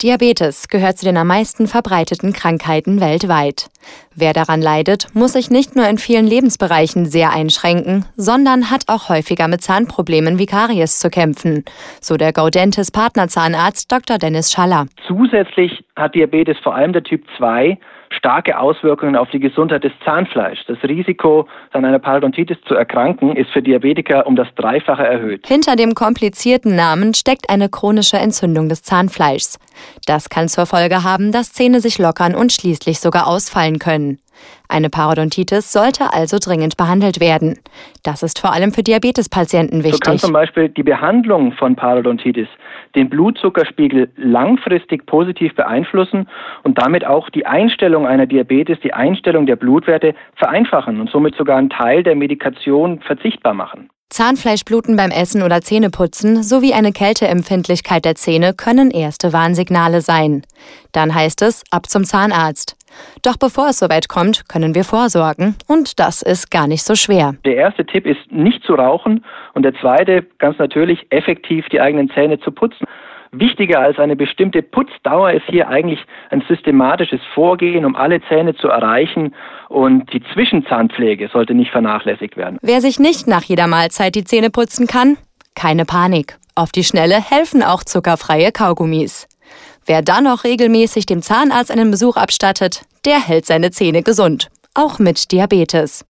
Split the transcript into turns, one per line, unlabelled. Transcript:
Diabetes gehört zu den am meisten verbreiteten Krankheiten weltweit. Wer daran leidet, muss sich nicht nur in vielen Lebensbereichen sehr einschränken, sondern hat auch häufiger mit Zahnproblemen wie Karies zu kämpfen, so der Gaudentis Partnerzahnarzt Dr. Dennis Schaller.
Zusätzlich hat Diabetes vor allem der Typ 2 starke Auswirkungen auf die Gesundheit des Zahnfleischs. Das Risiko, an einer Parodontitis zu erkranken, ist für Diabetiker um das Dreifache erhöht.
Hinter dem komplizierten Namen steckt eine chronische Entzündung des Zahnfleischs. Das kann zur Folge haben, dass Zähne sich lockern und schließlich sogar ausfallen können. Eine Parodontitis sollte also dringend behandelt werden. Das ist vor allem für Diabetespatienten wichtig.
So kann zum Beispiel die Behandlung von Parodontitis den Blutzuckerspiegel langfristig positiv beeinflussen und damit auch die Einstellung einer Diabetes, die Einstellung der Blutwerte vereinfachen und somit sogar einen Teil der Medikation verzichtbar machen.
Zahnfleischbluten beim Essen oder Zähneputzen sowie eine Kälteempfindlichkeit der Zähne können erste Warnsignale sein. Dann heißt es ab zum Zahnarzt. Doch bevor es soweit kommt, können wir vorsorgen und das ist gar nicht so schwer.
Der erste Tipp ist nicht zu rauchen und der zweite ganz natürlich effektiv die eigenen Zähne zu putzen. Wichtiger als eine bestimmte Putzdauer ist hier eigentlich ein systematisches Vorgehen, um alle Zähne zu erreichen und die Zwischenzahnpflege sollte nicht vernachlässigt werden.
Wer sich nicht nach jeder Mahlzeit die Zähne putzen kann, keine Panik. Auf die Schnelle helfen auch zuckerfreie Kaugummis. Wer dann noch regelmäßig dem Zahnarzt einen Besuch abstattet, der hält seine Zähne gesund, auch mit Diabetes.